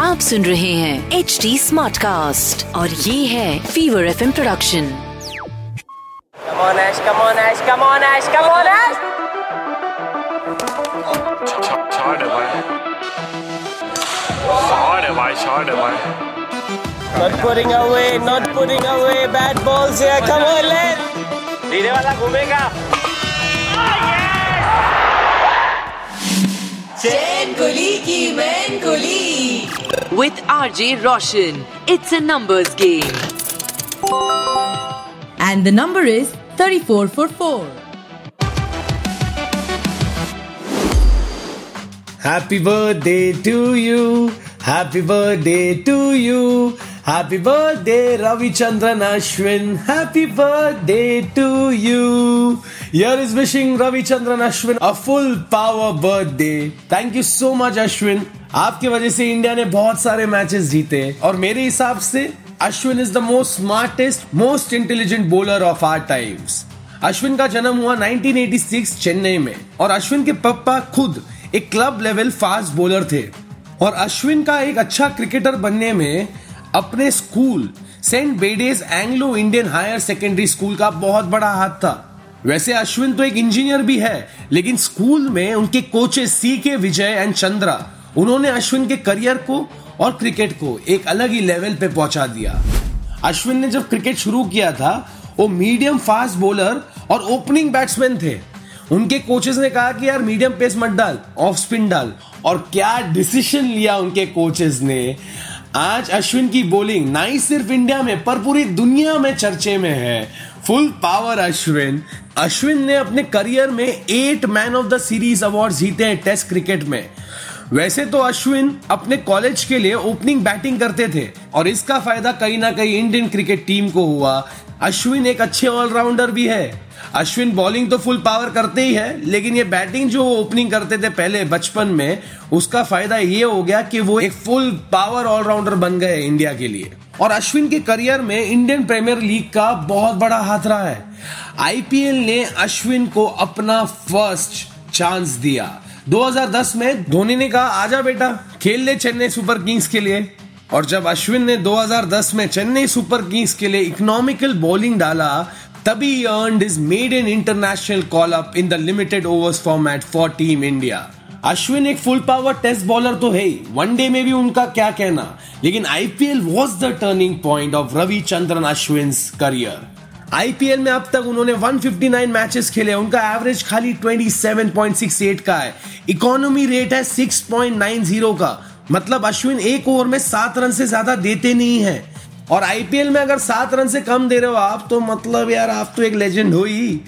आप सुन रहे हैं एच डी स्मार्ट कास्ट और ये है fever of introduction come on Ash come on Ash not putting away not putting away bat ball से कमोन धीरे वाला घूमेगा। With R J Roshan it's a numbers game and the number is 3444. Happy birthday to you. Happy birthday to you. Happy birthday, Ravi Chandran Ashwin. Happy birthday to you. Here is wishing Ravi Chandran Ashwin a full power birthday. Thank you so much, Ashwin. आपकी वजह से India ने बहुत सारे matches जीते और मेरे हिसाब से Ashwin is the most smartest most intelligent bowler of our times Ashwin का जन्म हुआ 1986 चेन्नई में। और अश्विन के पप्पा खुद एक क्लब लेवल फास्ट बॉलर थे। और अश्विन का एक अच्छा क्रिकेटर बनने में अपने school saint Bede's Anglo Indian higher secondary school का बहुत बड़ा हाथ था। वैसे अश्विन तो एक इंजीनियर भी है, लेकिन स्कूल में उनके कोचेस सी के विजय एंड चंद्रा, उन्होंने अश्विन के करियर को और क्रिकेट को एक अलग ही लेवल पे पहुँचा दिया। अश्विन ने जब क्रिकेट शुरू किया था, वो मीडियम फास्ट बॉलर और ओपनिंग बैट्समैन थे। उनके कोचेस ने कहा कि यार, मीडियम पेस मत डाल, ऑफ़ स्पिन डाल। और क्या डिसीज़न लिया उनके कोचेस ने? आज अश्विन की बॉलिंग ना ही सिर्फ़ इंडिया में, पर पूरी दुनिया में चर्चे में है। Full power Ashwin. अश्विन ने अपने करियर में eight man of the series award जीते हैं टेस्ट क्रिकेट में। वैसे तो अश्विन अपने कॉलेज के लिए ओपनिंग बैटिंग करते थे और इसका फ़ायदा कहीं ना कहीं इंडियन क्रिकेट टीम को हुआ। अश्विन एक अच्छे ऑलराउंडर भी है। अश्विन बॉलिंग तो फुल पावर करते ही है, लेकिन ये बैटिंग जो ओपनिंग करते थे पहले बचपन में, उसका फ़ायदा ये हो गया कि वो एक फुल पावर ऑलराउंडर बन गए इंडिया के लिए। और अश्विन के करियर में इंडियन प्रीमियर लीग का बहुत बड़ा हाथ रहा है। आईपीएल ने अश्विन को अपना फ़र्स्ट चांस दिया। 2010 में धोनी ने कहा, आजा बेटा, खेल ले चेन्नई सुपर किंग्स के लिए। और जब अश्विन ने 2010 में चेन्नई सुपर किंग्स के लिए इकोनॉमिकल बॉलिंग डाला, तभी earned is made in international call up in the limited overs format for team India Ashwin एक फुल पावर टेस्ट बॉलर तो है वनडे में भी उनका क्या कहना? लेकिन IPL was the turning point of Ravichandran Ashwin career IPL में अब तक उन्होंने 159 मैचेस खेले उनका एवरेज खाली 27.68 का है। इकोनॉमी रेट है 6.90 का। मतलब अश्विन एक ओवर में सात रन से ज़्यादा देते नहीं है। और आईपीएल में अगर सात रन से कम दे रहे हो आप तो मतलब यार आप तो एक लेजेंड हो ही।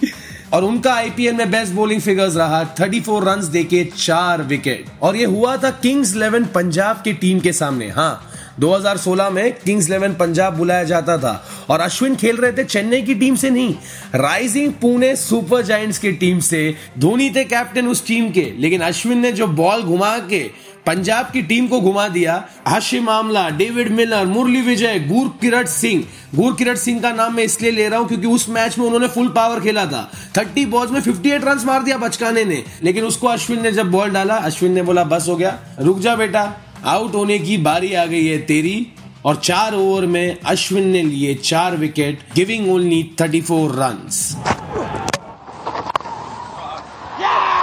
और उनका आईपीएल में बेस्ट बॉलिंग फिगर्स रहा 34 रन्स देके चार विकेट और ये हुआ था किंग्स इलेवन पंजाब की टीम के सामने। हाँ 2016 में किंग्स इलेवन पंजाब बुलाया जाता था। और अश्विन खेल रहे थे चेन्नई की टीम से नहीं राइजिंग पुणे सुपर जायंट्स की टीम से। धोनी थे कैप्टन उस टीम के, लेकिन अश्विन ने जो बॉल घुमा के पंजाब की टीम को घुमा दिया Hashim Amla, David Miller, Murali Vijay Gurkeerat Singh. गुर किरट सिंह का नाम मैं इसलिए ले रहा हूँ क्योंकि उस मैच में उन्होंने फुल पावर खेला था। 30 बॉल्स में 58 रन मार दिया बचकाने ने। लेकिन उसको अश्विन ने जब बॉल डाला, अश्विन ने बोला, बस हो गया। रुक जा बेटा। आउट होने की बारी आ गई है तेरी। और चार ओवर में अश्विन ने लिए चार wicket giving only 34 runs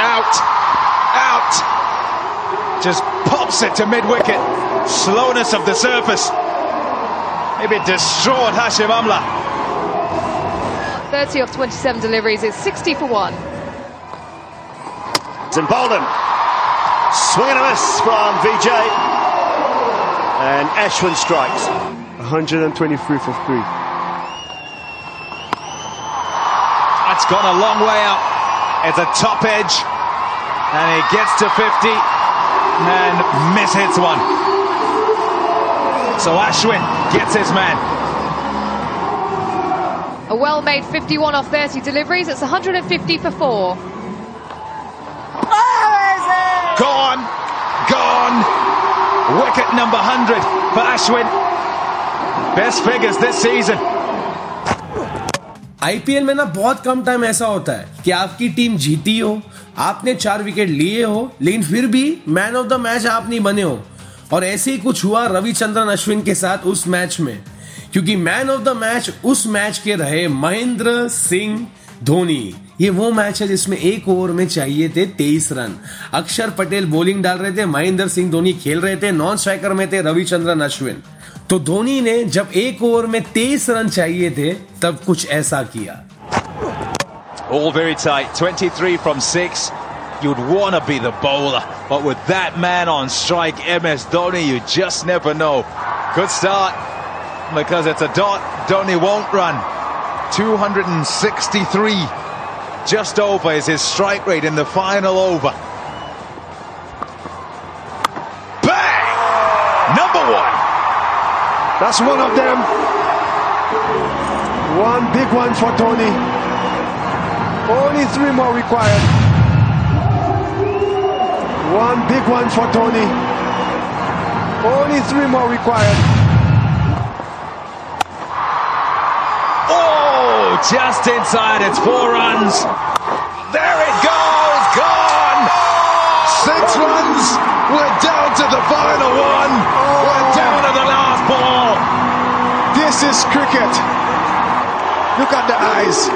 Out. Out. Just pops it to mid wicket. Slowness of the surface. Maybe destroyed Hashim Amla. 30 off 27 deliveries is 60 for 1. and Bolden. Swing and a miss from VJ. And Ashwin strikes. 123 for three. That's gone a long way up. It's a top edge. And he gets to 50 and mishits one. So Ashwin gets his man. A well made 51 off 30 deliveries. It's 150 for 4. Gone. Gone. Wicket number 100 for Ashwin. Best figures this season. IPL में ना बहुत कम time ऐसा होता है कि आपकी team जीती हो, आपने चार विकेट लिए हो, लेकिन फिर भी मैन ऑफ़ द मैच आप नहीं बने हो। और ऐसे ही कुछ हुआ रविचंद्रन अश्विन के साथ उस मैच में। क्योंकि मैन ऑफ़ द मैच उस मैच के रहे महेंद्र सिंह धोनी। ये वो मैच है जिसमें एक ओवर में चाहिए थे तेईस रन। अक्षर पटेल बॉलिंग डाल रहे थे, महेंद्र सिंह धोनी खेल रहे थे नॉन स्ट्राइकर में थे रविचंद्रन अश्विन। तो धोनी ने जब एक ओवर में तेईस रन चाहिए थे तब कुछ ऐसा किया All very tight. 23 from 6. You'd want to be the bowler. But with that man on strike, MS Dhoni, you just never know. Good start. Because it's a dot. Dhoni won't run. 263. Just over is his strike rate in the final over. That's one of them. One big one for Tony. Only three more required. One big one for Tony. Only three more required. Oh, just inside. It's four runs. There it cricket. Look at the eyes.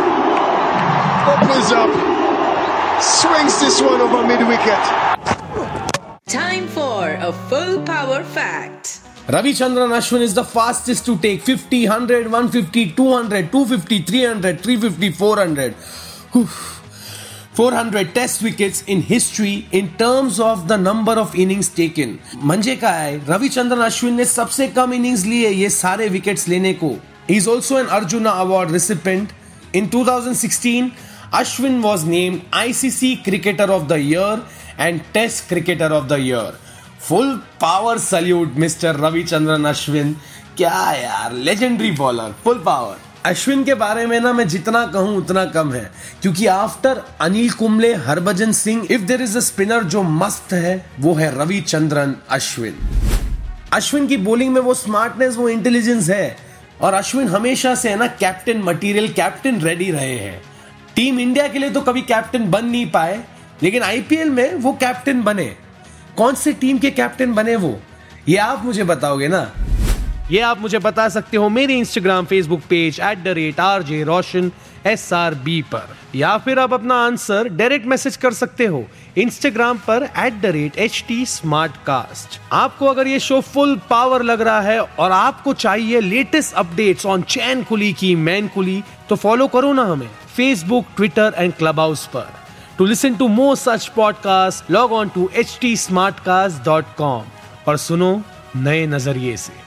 Opens up. Swings this one over mid wicket. Time for a full power fact. Ravichandran Ashwin is the fastest to take 50, 100, 150, 200, 250, 300, 350, 400. Oof. 400 test wickets in history in terms of the number of innings taken. मंजे का है रविचंद्रन अश्विन ने सबसे कम innings लिए ये सारे wickets लेने को He is also an Arjuna Award recipient. In 2016, Ashwin was named ICC Cricketer of the Year and Test Cricketer of the Year. Full power salute mister Ravichandran Ashwin क्या यार legendary bowler full power Ashwin के बारे में ना मैं जितना कहूँ उतना कम है। क्योंकि after Anil Kumble Harbhajan Singh if there is a spinner जो मस्त है वो है रविचंद्रन अश्विन अश्विन की बॉलिंग में वो स्मार्टनेस वो इंटेलिजेंस है। और अश्विन हमेशा से है ना कैप्टन मटेरियल कैप्टन रेडी रहे हैं। टीम इंडिया के लिए तो कभी कैप्टन बन नहीं पाए, लेकिन आईपीएल में वो कैप्टन बने। कौन से टीम के कैप्टन बने वो? ये आप मुझे बताओगे ना। ये आप मुझे बता सकते हो मेरे Instagram Facebook page at the rate R J Roshan S R B पर, या फिर आप अपना आंसर डायरेक्ट मैसेज कर सकते हो इंस्टाग्राम पर at the rate H T smart cast आपको अगर ये शो फुल पावर लग रहा है और आपको चाहिए लेटेस्ट अपडेट्स ऑन चैन कुली की मैन कुली तो फॉलो करो ना हमें Facebook Twitter and Clubhouse पर। To listen to more such podcast log on to H T smart cast dot com और सुनो नए नज़रिए से।